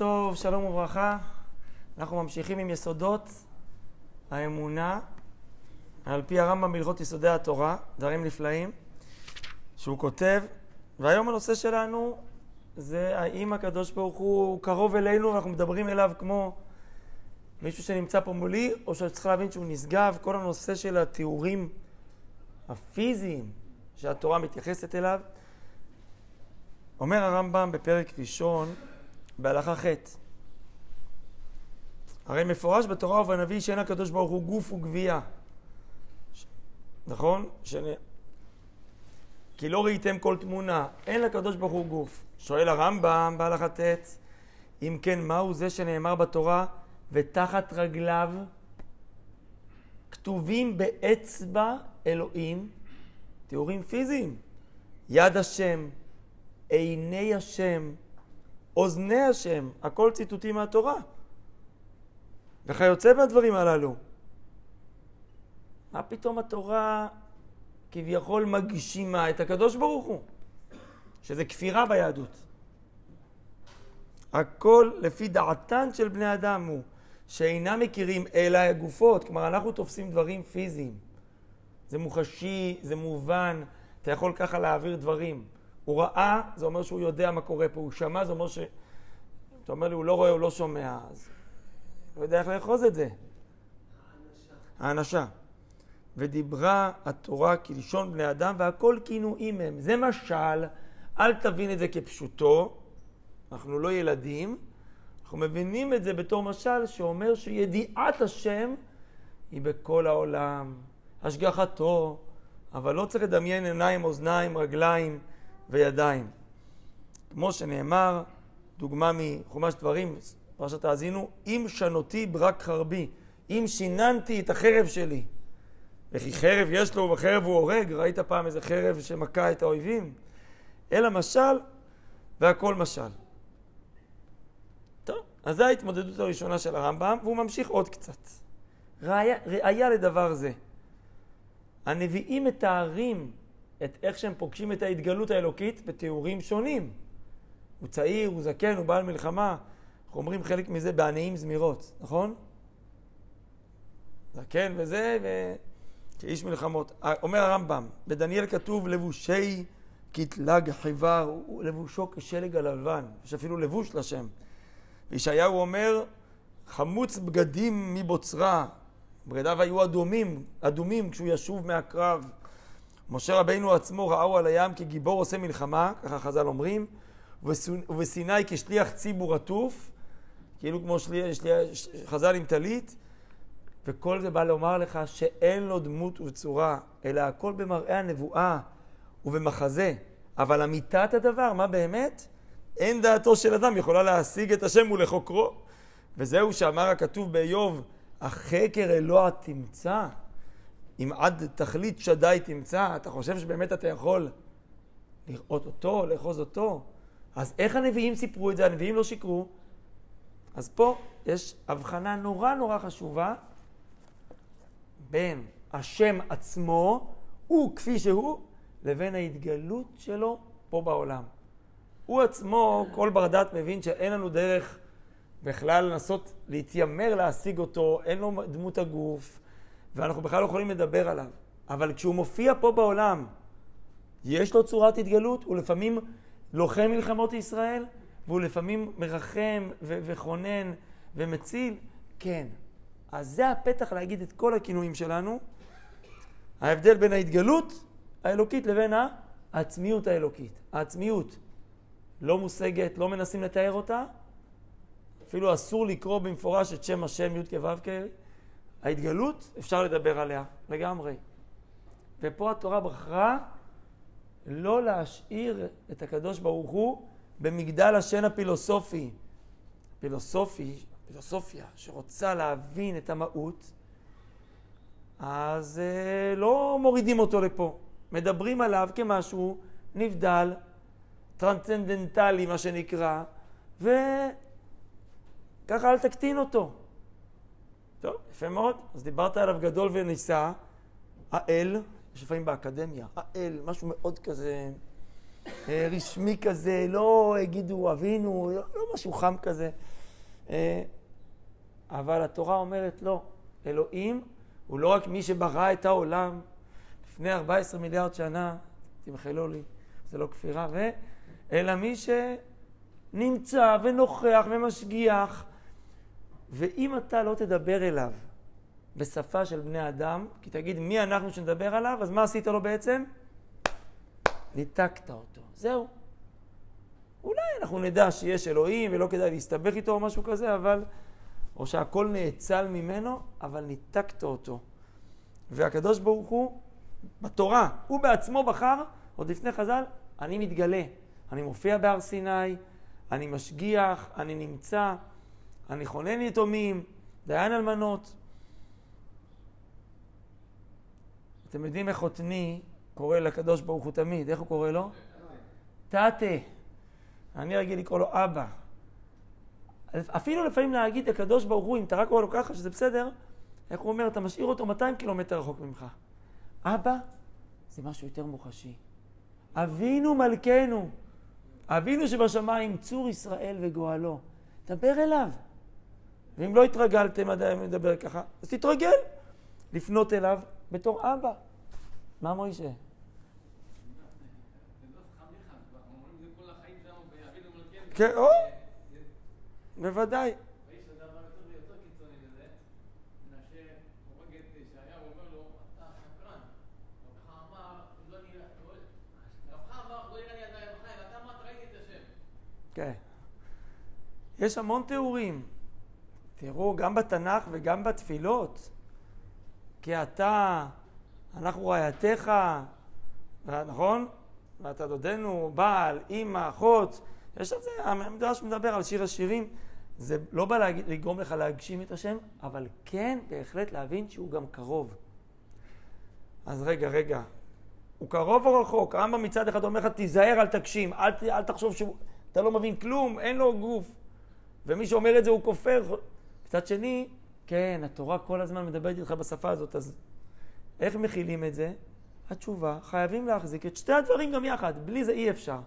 טוב, שלום וברכה. אנחנו ממשיכים עם יסודות האמונה על פי הרמב"ם בהלכות יסודי התורה, דברים נפלאים, שהוא כותב, והיום הנושא שלנו זה האם הקדוש ברוך הוא קרוב אלינו ואנחנו מדברים אליו כמו מישהו שנמצא פה מולי, או שצריך להבין שהוא נשגב, כל הנושא של התיאורים הפיזיים שהתורה מתייחסת אליו. אומר הרמב"ם בפרק ראשון, בהלכה ח' הרי מפורש בתורה ובנביא שאין הקדוש ברוך הוא גוף וגבייה. נכון? שנ... כי לא ראיתם כל תמונה, אין לקדוש ברוך הוא גוף. שואל הרמב"ם בהלכה ט', אם כן, מהו זה שנאמר בתורה, ותחת רגליו כתובים באצבע אלוהים, תיאורים פיזיים, יד השם, עיני השם, אוזני השם, הכל ציטוטים מהתורה. וכיוצא מהדברים הללו. מה פתאום התורה כביכול מגשימה את הקדוש ברוך הוא? שזה כפירה ביהדות. הכל לפי דעתן של בני אדם הוא שאינם מכירים אלא הגופות. כלומר, אנחנו תופסים דברים פיזיים. זה מוחשי, זה מובן, אתה יכול ככה להעביר דברים. הוא ראה, זה אומר שהוא יודע מה קורה פה. הוא שמע, זה אומר ש... אתה אומר לי, הוא לא רואה, הוא לא שומע, אז לא יודע איך לאחוז את זה. האנשה. ודיברה התורה כלשון בני אדם, והכל כינויים הם. זה משל, אל תבין את זה כפשוטו, אנחנו לא ילדים, אנחנו מבינים את זה בתור משל שאומר שידיעת השם היא בכל העולם, השגחתו, אבל לא צריך לדמיין עיניים, אוזניים, רגליים וידיים. כמו שנאמר, דוגמה מחומש דברים, פרשת האזינו, אם שנותי ברק חרבי, אם שיננתי את החרב שלי. וכי חרב יש לו וחרב הוא הורג, ראית פעם איזה חרב שמכה את האויבים? אלא משל והכל משל. טוב, אז זו ההתמודדות הראשונה של הרמב"ם, והוא ממשיך עוד קצת. ראיה, ראיה לדבר זה. הנביאים מתארים את איך שהם פוגשים את ההתגלות האלוקית בתיאורים שונים. הוא צעיר, הוא זקן, הוא בעל מלחמה. אנחנו אומרים חלק מזה בעניים זמירות, נכון? זקן וזה, ו... כאיש מלחמות. אומר הרמב"ם, בדניאל כתוב לבושי קטלג חיבר, לבושו כשלג הלבן, יש אפילו לבוש לשם. וישעיהו אומר, חמוץ בגדים מבוצרה, בגדיו היו אדומים, אדומים כשהוא ישוב מהקרב. משה רבינו עצמו ראהו על הים כגיבור עושה מלחמה, ככה חז"ל אומרים, ובסיני כשליח ציבור עטוף, כאילו כמו שלי, שלי, חז"ל עם טלית, וכל זה בא לומר לך שאין לו דמות וצורה, אלא הכל במראה הנבואה ובמחזה. אבל אמיתת הדבר, מה באמת? אין דעתו של אדם יכולה להשיג את השם ולחוקרו. וזהו שאמר הכתוב באיוב, החקר אלוה תמצא. אם עד תכלית שדי תמצא, אתה חושב שבאמת אתה יכול לראות אותו, לאחוז אותו? אז איך הנביאים סיפרו את זה? הנביאים לא שיקרו. אז פה יש הבחנה נורא נורא חשובה בין השם עצמו, הוא כפי שהוא, לבין ההתגלות שלו פה בעולם. הוא עצמו, כל בר דעת מבין שאין לנו דרך בכלל לנסות להתיימר להשיג אותו, אין לו דמות הגוף, ואנחנו בכלל לא יכולים לדבר עליו. אבל כשהוא מופיע פה בעולם, יש לו צורת התגלות, הוא לפעמים לוחם מלחמות ישראל, והוא לפעמים מרחם ו- וכונן ומציל, כן. אז זה הפתח להגיד את כל הכינויים שלנו. ההבדל בין ההתגלות האלוקית לבין העצמיות האלוקית. העצמיות לא מושגת, לא מנסים לתאר אותה, אפילו אסור לקרוא במפורש את שם השם י' כו' כ'. ההתגלות, אפשר לדבר עליה לגמרי. ופה התורה בחרה לא להשאיר את הקדוש ברוך הוא במגדל השן הפילוסופי. פילוסופי, פילוסופיה, שרוצה להבין את המהות, אז אה, לא מורידים אותו לפה. מדברים עליו כמשהו נבדל, טרנסצנדנטלי, מה שנקרא, וככה אל תקטין אותו. טוב, יפה מאוד. אז דיברת עליו גדול ונישא, האל, יש לפעמים באקדמיה, האל, משהו מאוד כזה אה, רשמי כזה, לא יגידו אבינו, לא, לא משהו חם כזה. אה, אבל התורה אומרת לא, אלוהים הוא לא רק מי שברא את העולם לפני 14 מיליארד שנה, תמחלו לי, זה לא כפירה, ו... אלא מי שנמצא ונוכח ומשגיח. ואם אתה לא תדבר אליו בשפה של בני אדם, כי תגיד מי אנחנו שנדבר עליו, אז מה עשית לו בעצם? ניתקת אותו. זהו. אולי אנחנו נדע שיש אלוהים ולא כדאי להסתבך איתו או משהו כזה, אבל... או שהכל נאצל ממנו, אבל ניתקת אותו. והקדוש ברוך הוא, בתורה, הוא בעצמו בחר, עוד לפני חז"ל, אני מתגלה. אני מופיע בהר סיני, אני משגיח, אני נמצא, אני חונן יתומים, דיין אלמנות. אתם יודעים איך אותני קורא לקדוש ברוך הוא תמיד, איך הוא קורא לו? תתה. אני רגיל לקרוא לו אבא. אפילו לפעמים להגיד לקדוש ברוך הוא, אם אתה רק קורא לו ככה, שזה בסדר, איך הוא אומר, אתה משאיר אותו 200 קילומטר רחוק ממך. אבא זה משהו יותר מוחשי. אבינו מלכנו, אבינו שבשמיים, צור ישראל וגואלו. דבר אליו. ואם לא התרגלתם עדיין לדבר ככה, אז תתרגל לפנות אליו בתור אבא. מה מוישה? כן, או, בוודאי. כן. יש המון תיאורים. תראו, גם בתנ"ך וגם בתפילות. כי אתה, אנחנו רעייתך, נכון? ואתה דודנו, בעל, אימא, אחות. יש על זה, המדרש מדבר על שיר השירים. זה לא בא. לגרום לך להגשים את השם, אבל כן בהחלט להבין שהוא גם קרוב. אז רגע, רגע. הוא קרוב או רחוק? הרמב"ם מצד אחד אומר לך, תיזהר, אל תגשים, אל, אל תחשוב שהוא... אתה לא מבין כלום, אין לו גוף. ומי שאומר את זה הוא כופר. מצד שני, כן, התורה כל הזמן מדברת איתך בשפה הזאת, אז איך מכילים את זה? התשובה, חייבים להחזיק את שתי הדברים גם יחד, בלי זה אי אפשר.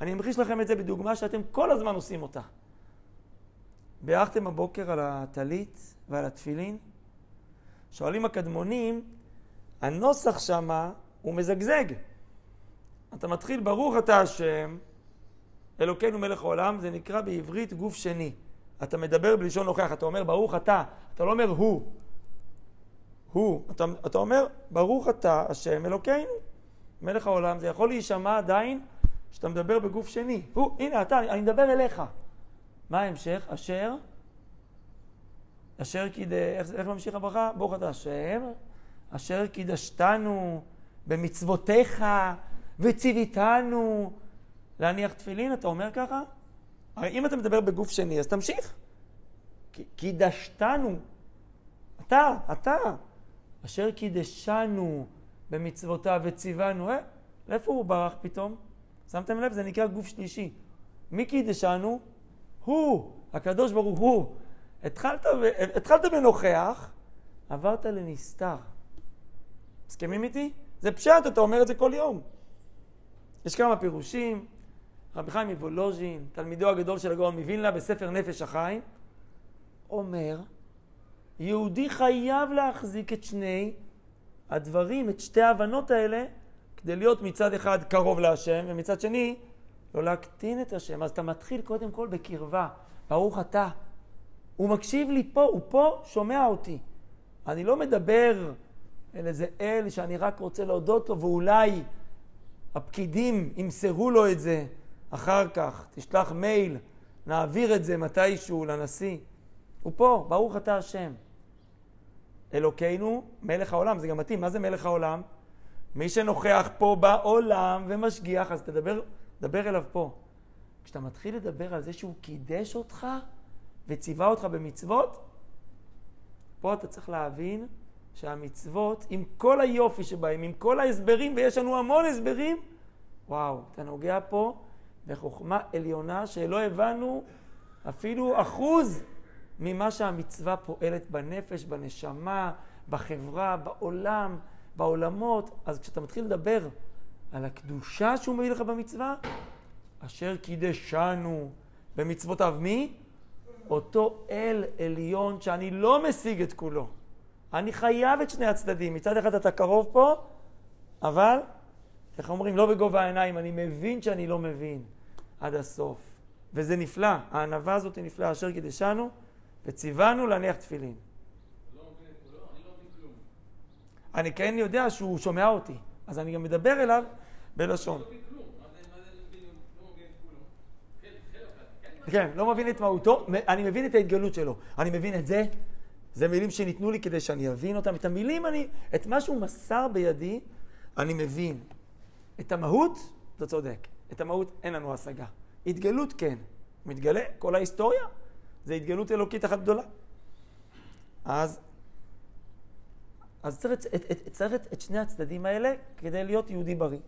אני אמחיש לכם את זה בדוגמה שאתם כל הזמן עושים אותה. בירכתם הבוקר על הטלית ועל התפילין? שואלים הקדמונים, הנוסח שמה הוא מזגזג. אתה מתחיל, ברוך אתה השם, אלוקינו מלך העולם, זה נקרא בעברית גוף שני. אתה מדבר בלשון נוכח, אתה אומר ברוך אתה, אתה לא אומר הוא. הוא, אתה, אתה אומר ברוך אתה השם אלוקינו, מלך העולם, זה יכול להישמע עדיין שאתה מדבר בגוף שני. הוא, הנה אתה, אני, אני מדבר אליך. מה ההמשך? אשר, אשר קיד... איך, איך ממשיך הברכה? ברוך אתה השם, אשר קידשתנו במצוותיך וציוויתנו להניח תפילין, אתה אומר ככה? הרי אם אתה מדבר בגוף שני, אז תמשיך. קידשתנו, אתה, אתה, אשר קידשנו במצוותיו וציוונו, אה, לאיפה הוא ברח פתאום? שמתם לב? זה נקרא גוף שלישי. מי קידשנו? הוא, הקדוש ברוך הוא. התחלת, התחלת בנוכח, עברת לנסתר. מסכימים איתי? זה פשט, אתה אומר את זה כל יום. יש כמה פירושים. רבי חיים מוולוז'ין, תלמידו הגדול של הגאון מווילנה, בספר נפש החיים, אומר, יהודי חייב להחזיק את שני הדברים, את שתי ההבנות האלה, כדי להיות מצד אחד קרוב להשם, ומצד שני, לא להקטין את השם. אז אתה מתחיל קודם כל בקרבה. ברוך אתה. הוא מקשיב לי פה, הוא פה שומע אותי. אני לא מדבר אל איזה אל שאני רק רוצה להודות לו, ואולי הפקידים ימסרו לו את זה. אחר כך, תשלח מייל, נעביר את זה מתישהו לנשיא. הוא פה, ברוך אתה השם. אלוקינו, מלך העולם, זה גם מתאים, מה זה מלך העולם? מי שנוכח פה בעולם ומשגיח, אז תדבר, דבר אליו פה. כשאתה מתחיל לדבר על זה שהוא קידש אותך וציווה אותך במצוות, פה אתה צריך להבין שהמצוות, עם כל היופי שבהם, עם כל ההסברים, ויש לנו המון הסברים, וואו, אתה נוגע פה בחוכמה עליונה שלא הבנו אפילו אחוז ממה שהמצווה פועלת בנפש, בנשמה, בחברה, בעולם, בעולמות. אז כשאתה מתחיל לדבר על הקדושה שהוא מביא לך במצווה, אשר קידשנו במצוותיו. מי? אותו אל עליון שאני לא משיג את כולו. אני חייב את שני הצדדים. מצד אחד אתה קרוב פה, אבל, איך אומרים, לא בגובה העיניים, אני מבין שאני לא מבין עד הסוף. וזה נפלא, הענווה הזאת היא נפלאה, אשר קידשנו וציוונו להניח תפילין. אני כן יודע שהוא שומע אותי, אז אני גם מדבר אליו בלשון. כן, לא מבין את מהותו, אני מבין את ההתגלות שלו. אני מבין את זה, זה מילים שניתנו לי כדי שאני אבין אותם. את המילים אני, את מה שהוא מסר בידי, אני מבין. את המהות, אתה צודק. את המהות אין לנו השגה. התגלות כן. מתגלה, כל ההיסטוריה זה התגלות אלוקית אחת גדולה. אז, אז צריך, את, את, את, צריך את, את שני הצדדים האלה כדי להיות יהודי בריא.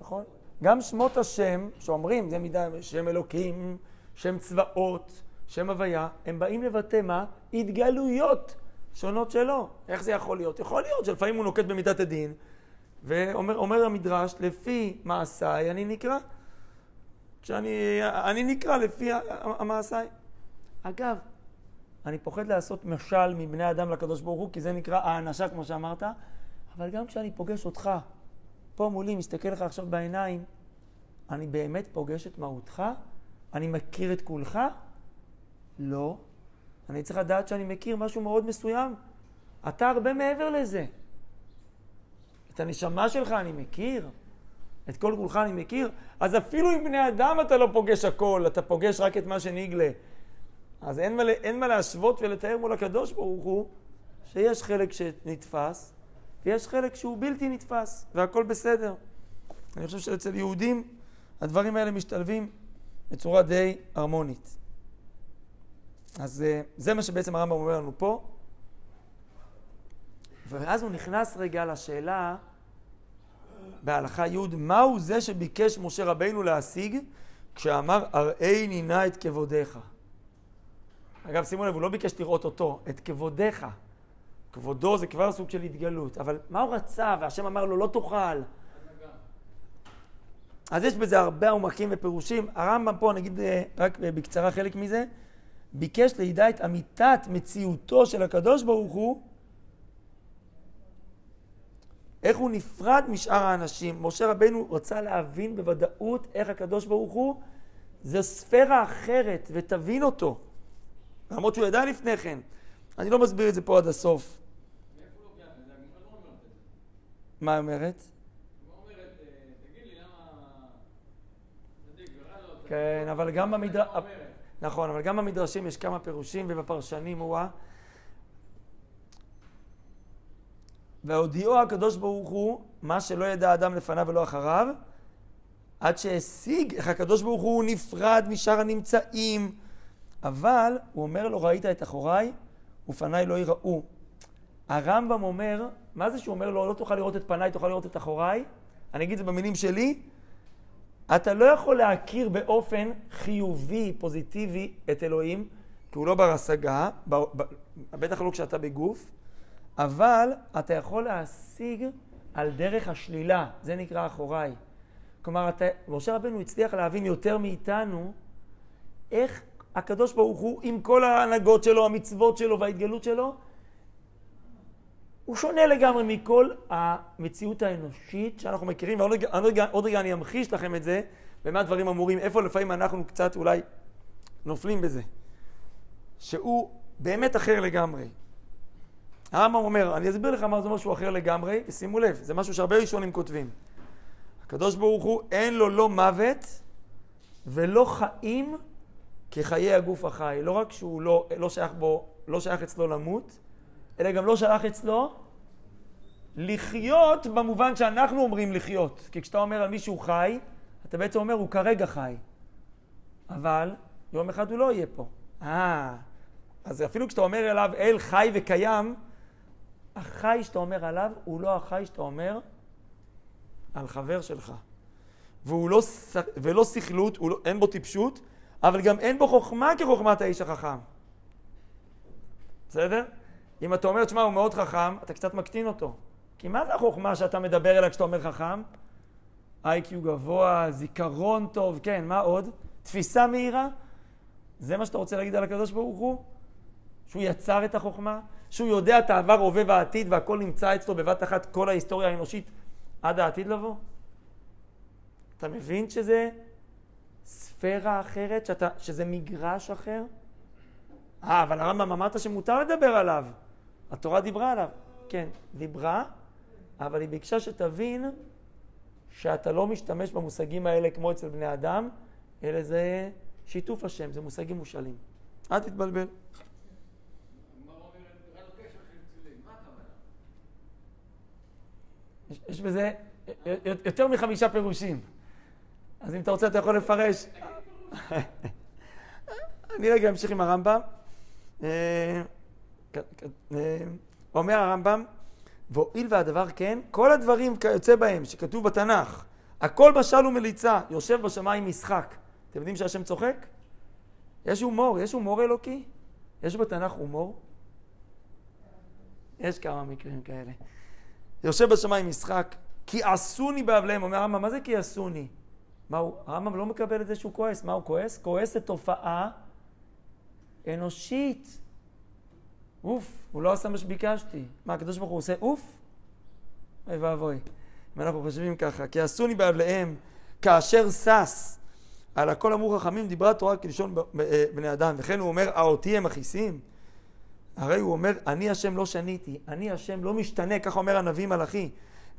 נכון? גם שמות השם, שאומרים, זה מידה, שם אלוקים, שם צבאות, שם הוויה, הם באים לבטא מה? התגלויות שונות שלו. איך זה יכול להיות? יכול להיות שלפעמים הוא נוקט במידת הדין, ואומר המדרש, לפי מעשיי אני נקרא. כשאני אני נקרא לפי המעשיי. אגב, אני פוחד לעשות משל מבני אדם לקדוש ברוך הוא, כי זה נקרא האנשה, כמו שאמרת, אבל גם כשאני פוגש אותך, פה מולי, מסתכל לך עכשיו בעיניים, אני באמת פוגש את מהותך? אני מכיר את כולך? לא. אני צריך לדעת שאני מכיר משהו מאוד מסוים. אתה הרבה מעבר לזה. את הנשמה שלך אני מכיר, את כל כולך אני מכיר, אז אפילו עם בני אדם אתה לא פוגש הכל, אתה פוגש רק את מה שנגלה. אז אין מה, אין מה להשוות ולתאר מול הקדוש ברוך הוא שיש חלק שנתפס ויש חלק שהוא בלתי נתפס, והכל בסדר. אני חושב שאצל יהודים הדברים האלה משתלבים בצורה די הרמונית. אז אה, זה מה שבעצם הרמב"ם אומר לנו פה. ואז הוא נכנס רגע לשאלה בהלכה י', מהו זה שביקש משה רבינו להשיג כשאמר אראי נא את כבודיך? אגב, שימו לב, הוא לא ביקש לראות אותו, את כבודיך. כבודו זה כבר סוג של התגלות, אבל מה הוא רצה והשם אמר לו לא תאכל? אז יש בזה הרבה עומקים ופירושים. הרמב"ם פה, נגיד אה, רק בקצרה חלק מזה, ביקש לידע את אמיתת מציאותו של הקדוש ברוך הוא, איך הוא נפרד משאר האנשים. משה רבנו רצה להבין בוודאות איך הקדוש ברוך הוא זה ספירה אחרת, ותבין אותו. למרות שהוא ידע לפני כן. אני לא מסביר את זה פה עד הסוף. מה אומרת? כן, אבל גם במדרש... נכון, אבל גם במדרשים יש כמה פירושים ובפרשנים הוא ה... והודיעו הקדוש ברוך הוא מה שלא ידע אדם לפניו ולא אחריו, עד שהשיג איך הקדוש ברוך הוא נפרד משאר הנמצאים. אבל הוא אומר לו, ראית את אחוריי ופניי לא יראו. הרמב"ם אומר, מה זה שהוא אומר לו, לא תוכל לראות את פניי, תוכל לראות את אחוריי? אני אגיד את זה במילים שלי, אתה לא יכול להכיר באופן חיובי, פוזיטיבי, את אלוהים, כי הוא לא בר השגה, בטח לא כשאתה בגוף, אבל אתה יכול להשיג על דרך השלילה, זה נקרא אחוריי. כלומר, אתה, משה רבנו הצליח להבין יותר מאיתנו איך הקדוש ברוך הוא, עם כל ההנהגות שלו, המצוות שלו וההתגלות שלו, הוא שונה לגמרי מכל המציאות האנושית שאנחנו מכירים, ועוד רגע, רגע, רגע אני אמחיש לכם את זה, במה הדברים אמורים, איפה לפעמים אנחנו קצת אולי נופלים בזה. שהוא באמת אחר לגמרי. הרמב"ם אומר, אני אסביר לך מה זה משהו אחר לגמרי, ושימו לב, זה משהו שהרבה ראשונים כותבים. הקדוש ברוך הוא, אין לו לא מוות ולא חיים כחיי הגוף החי. לא רק שהוא לא, לא שייך בו, לא שייך אצלו למות, אלא גם לא שלח אצלו לחיות במובן שאנחנו אומרים לחיות. כי כשאתה אומר על מישהו חי, אתה בעצם אומר, הוא כרגע חי. אבל יום אחד הוא לא יהיה פה. אה, אז אפילו כשאתה אומר אליו אל חי וקיים, החי שאתה אומר עליו הוא לא החי שאתה אומר על חבר שלך. והוא לא, ולא סכלות, לא, אין בו טיפשות, אבל גם אין בו חוכמה כחוכמת האיש החכם. בסדר? אם אתה אומר, תשמע, הוא מאוד חכם, אתה קצת מקטין אותו. כי מה זה החוכמה שאתה מדבר אליה כשאתה אומר חכם? איי-קיו גבוה, זיכרון טוב, כן, מה עוד? תפיסה מהירה? זה מה שאתה רוצה להגיד על הקדוש ברוך הוא? שהוא יצר את החוכמה? שהוא יודע את העבר, הווה והעתיד, והכל נמצא אצלו בבת אחת, כל ההיסטוריה האנושית, עד העתיד לבוא? אתה מבין שזה ספירה אחרת, שאתה, שזה מגרש אחר? אה, אבל הרמב"ם אמרת שמותר לדבר עליו. התורה דיברה עליו. כן, דיברה, אבל היא ביקשה שתבין שאתה לא משתמש במושגים האלה כמו אצל בני אדם, אלא זה שיתוף השם, זה מושגים מושאלים. אל תתבלבל. יש, בזה יותר מחמישה פירושים. אז אם אתה רוצה, אתה יכול לפרש. אני רגע אמשיך עם הרמב"ם. אה, אומר הרמב"ם, והואיל והדבר כן, כל הדברים כיוצא בהם שכתוב בתנ"ך, הכל משל ומליצה, יושב בשמיים משחק. אתם יודעים שהשם צוחק? יש הומור, יש הומור אלוקי? יש בתנ"ך הומור? יש כמה מקרים כאלה. יושב בשמיים משחק, כי עשוני באבליהם. אומר הרמב"ם, מה זה כי עשוני? מה הוא, הרמב"ם לא מקבל את זה שהוא כועס. מה הוא כועס? כועס זה תופעה אנושית. אוף, הוא לא עשה מה שביקשתי. מה, הקדוש ברוך הוא עושה אוף? אוי ואבוי. אם אנחנו חושבים ככה, כיעסוני בהבליהם כאשר שש. על הכל אמרו חכמים, דיברה התורה כלשון אה, בני אדם. וכן הוא אומר, האותי הם מכעיסים? הרי הוא אומר, אני השם לא שניתי, אני השם לא משתנה, ככה אומר הנביא מלאכי.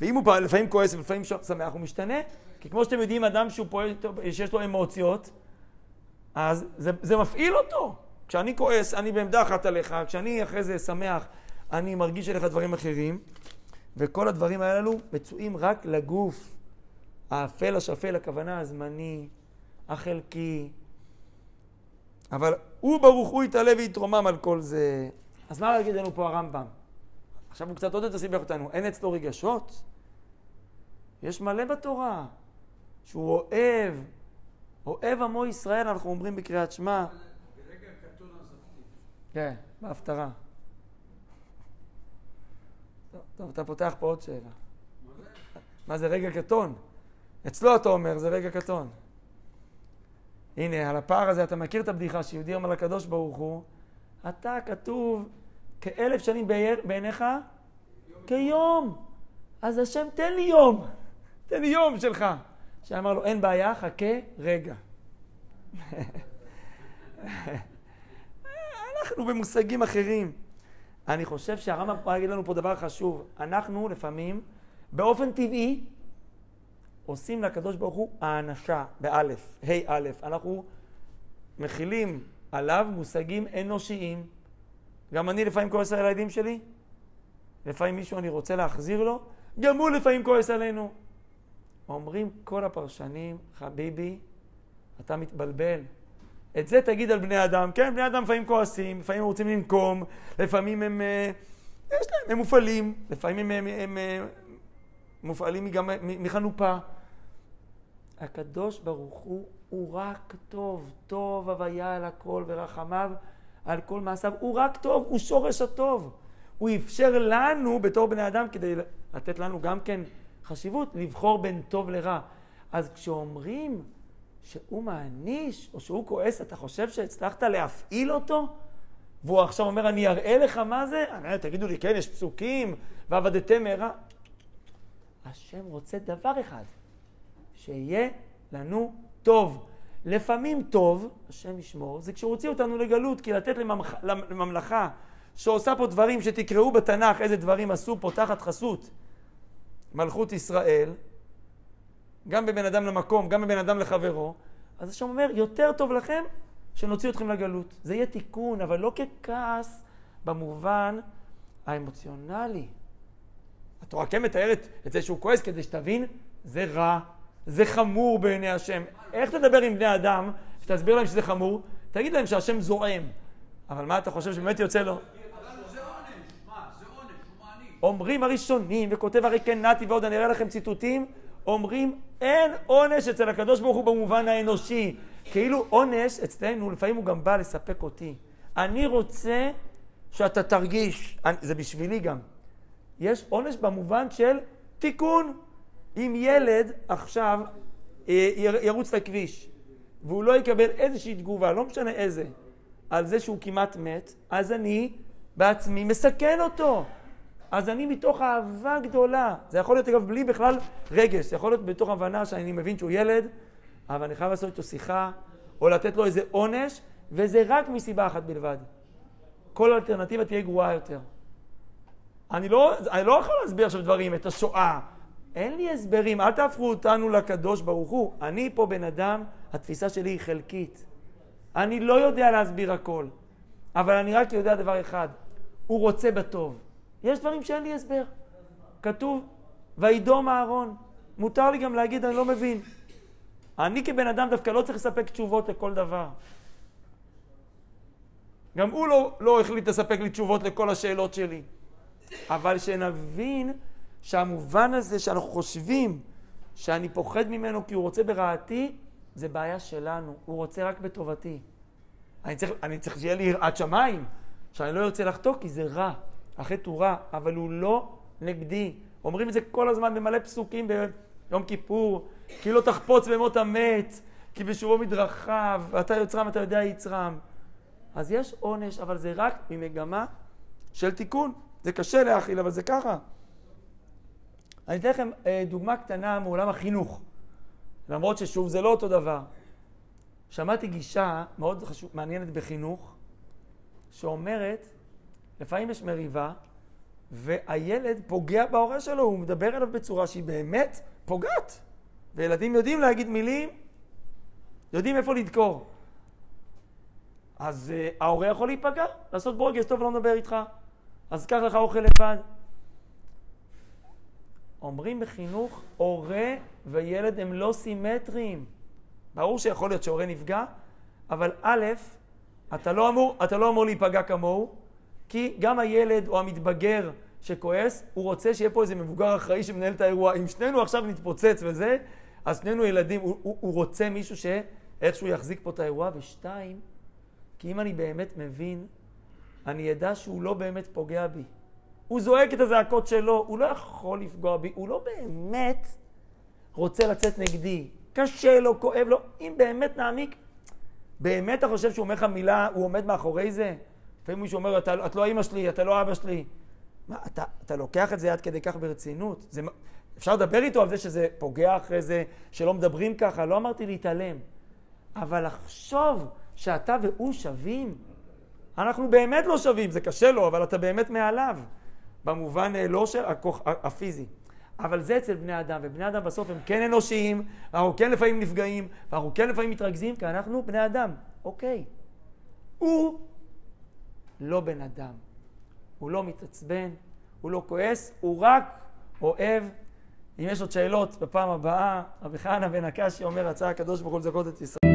ואם הוא לפעמים כועס ולפעמים שמח, הוא משתנה. כי כמו שאתם יודעים, אדם שהוא פועל, שיש לו אמוציות, אז זה, זה מפעיל אותו. כשאני כועס, אני בעמדה אחת עליך, כשאני אחרי זה שמח, אני מרגיש עליך דברים אחרים, וכל הדברים האלו מצויים רק לגוף. האפל השפל, הכוונה הזמני, החלקי. אבל הוא ברוך הוא יתעלה ויתרומם על כל זה. אז מה להגיד לנו פה הרמב"ם? עכשיו הוא קצת עוד יותר סיבך אותנו. אין אצלו רגשות? יש מלא בתורה. שהוא אוהב, אוהב עמו ישראל, אנחנו אומרים בקריאת שמע. כן, בהפטרה. טוב, טוב, אתה פותח פה עוד שאלה. מה זה? רגע קטון? אצלו אתה אומר, זה רגע קטון. הנה, על הפער הזה, אתה מכיר את הבדיחה שיהודי אומר לקדוש ברוך הוא, אתה כתוב כאלף שנים בעיניך כיום. אז השם, תן לי יום. תן לי יום שלך. שאמר לו, אין בעיה, חכה רגע. אנחנו במושגים אחרים. אני חושב שהרמב"ם פה יגיד לנו פה דבר חשוב. אנחנו לפעמים, באופן טבעי, עושים לקדוש ברוך הוא האנשה, באלף, ה' א', אנחנו מכילים עליו מושגים אנושיים. גם אני לפעמים כועס על הילדים שלי, לפעמים מישהו אני רוצה להחזיר לו, גם הוא לפעמים כועס עלינו. אומרים כל הפרשנים, חביבי, אתה מתבלבל. את זה תגיד על בני אדם. כן, בני אדם לפעמים כועסים, לפעמים הם רוצים לנקום, לפעמים הם... אה, יש להם, הם מופעלים, לפעמים הם, הם, הם אה, מופעלים גם מחנופה. הקדוש ברוך הוא, הוא רק טוב, טוב הוויה על הכל ורחמיו על כל מעשיו, הוא רק טוב, הוא שורש הטוב. הוא אפשר לנו בתור בני אדם כדי לתת לנו גם כן חשיבות לבחור בין טוב לרע. אז כשאומרים שהוא מעניש או שהוא כועס, אתה חושב שהצלחת להפעיל אותו? והוא עכשיו אומר, אני אראה לך מה זה? אני, תגידו לי, כן, יש פסוקים, ועבדתם מהרה. השם רוצה דבר אחד, שיהיה לנו טוב. לפעמים טוב, השם ישמור, זה כשהוא הוציא אותנו לגלות, כי לתת לממח, לממלכה שעושה פה דברים שתקראו בתנ"ך איזה דברים עשו פה תחת חסות מלכות ישראל, גם בבין אדם למקום, גם בבין אדם לחברו, אז השם אומר, יותר טוב לכם שנוציא אתכם לגלות. זה יהיה תיקון, אבל לא ככעס במובן האמוציונלי. התורה כן מתארת את זה שהוא כועס כדי שתבין, זה רע, זה חמור בעיני השם. איך תדבר עם בני אדם, שתסביר להם שזה חמור? תגיד להם שהשם זועם. אבל מה אתה חושב שבאמת יוצא לו? אומרים הראשונים, וכותב הרי כן נתי ועוד, אני אראה לכם ציטוטים, אומרים אין עונש אצל הקדוש ברוך הוא במובן האנושי, כאילו עונש אצלנו, לפעמים הוא גם בא לספק אותי. אני רוצה שאתה תרגיש, אני, זה בשבילי גם. יש עונש במובן של תיקון. אם ילד עכשיו אה, ירוץ לכביש והוא לא יקבל איזושהי תגובה, לא משנה איזה, על זה שהוא כמעט מת, אז אני בעצמי מסכן אותו. אז אני מתוך אהבה גדולה, זה יכול להיות אגב בלי בכלל רגש, זה יכול להיות בתוך הבנה שאני מבין שהוא ילד, אבל אני חייב לעשות איתו שיחה, או לתת לו איזה עונש, וזה רק מסיבה אחת בלבד. כל אלטרנטיבה תהיה גרועה יותר. אני לא, אני לא יכול להסביר עכשיו דברים, את השואה. אין לי הסברים, אל תהפכו אותנו לקדוש ברוך הוא. אני פה בן אדם, התפיסה שלי היא חלקית. אני לא יודע להסביר הכל, אבל אני רק יודע דבר אחד, הוא רוצה בטוב. יש דברים שאין לי הסבר. כתוב, וידום אהרון. מותר לי גם להגיד, אני לא מבין. אני כבן אדם דווקא לא צריך לספק תשובות לכל דבר. גם הוא לא, לא החליט לספק לי תשובות לכל השאלות שלי. אבל שנבין שהמובן הזה שאנחנו חושבים שאני פוחד ממנו כי הוא רוצה ברעתי, זה בעיה שלנו. הוא רוצה רק בטובתי. אני צריך, אני צריך שיהיה לי יראת שמיים, שאני לא ארצה לחטוא כי זה רע. הוא רע, אבל הוא לא נגדי. אומרים את זה כל הזמן במלא פסוקים ביום כיפור, כי לא תחפוץ במות המת, כי בשובו מדרכיו, ואתה יוצרם ואתה יודע יצרם. אז יש עונש, אבל זה רק ממגמה של תיקון. זה קשה להכיל, אבל זה ככה. אני אתן לכם אה, דוגמה קטנה מעולם החינוך, למרות ששוב זה לא אותו דבר. שמעתי גישה מאוד חשוב, מעניינת בחינוך, שאומרת, לפעמים יש מריבה, והילד פוגע בהורה שלו, הוא מדבר אליו בצורה שהיא באמת פוגעת. וילדים יודעים להגיד מילים, יודעים איפה לדקור. אז uh, ההורה יכול להיפגע, לעשות ברוגז, טוב, לא מדבר איתך, אז קח לך אוכל לבד. אומרים בחינוך, הורה וילד הם לא סימטריים. ברור שיכול להיות שהורה נפגע, אבל א', אתה לא אמור, אתה לא אמור להיפגע כמוהו, כי גם הילד או המתבגר שכועס, הוא רוצה שיהיה פה איזה מבוגר אחראי שמנהל את האירוע. אם שנינו עכשיו נתפוצץ וזה, אז שנינו ילדים, הוא, הוא, הוא רוצה מישהו שאיכשהו יחזיק פה את האירוע. ושתיים, כי אם אני באמת מבין, אני אדע שהוא לא באמת פוגע בי. הוא זועק את הזעקות שלו, הוא לא יכול לפגוע בי, הוא לא באמת רוצה לצאת נגדי. קשה לו, כואב לו. אם באמת נעמיק, באמת אתה חושב שהוא אומר לך מילה, הוא עומד מאחורי זה? לפעמים מישהו אומר, אתה, את לא אימא שלי, אתה לא אבא שלי. מה, אתה, אתה לוקח את זה עד כדי כך ברצינות? זה, אפשר לדבר איתו על זה שזה פוגע אחרי זה, שלא מדברים ככה, לא אמרתי להתעלם. אבל לחשוב שאתה והוא שווים, אנחנו באמת לא שווים, זה קשה לו, אבל אתה באמת מעליו. במובן אה, לא של הכוח, הפיזי. אבל זה אצל בני אדם, ובני אדם בסוף הם כן אנושיים, אנחנו כן לפעמים נפגעים, ואנחנו כן לפעמים מתרכזים, כי אנחנו בני אדם. אוקיי. הוא לא בן אדם. הוא לא מתעצבן, הוא לא כועס, הוא רק אוהב. אם יש עוד שאלות בפעם הבאה, רבי חנה בן הקשי אומר, רצה הקדוש ברוך הוא לזכות את ישראל.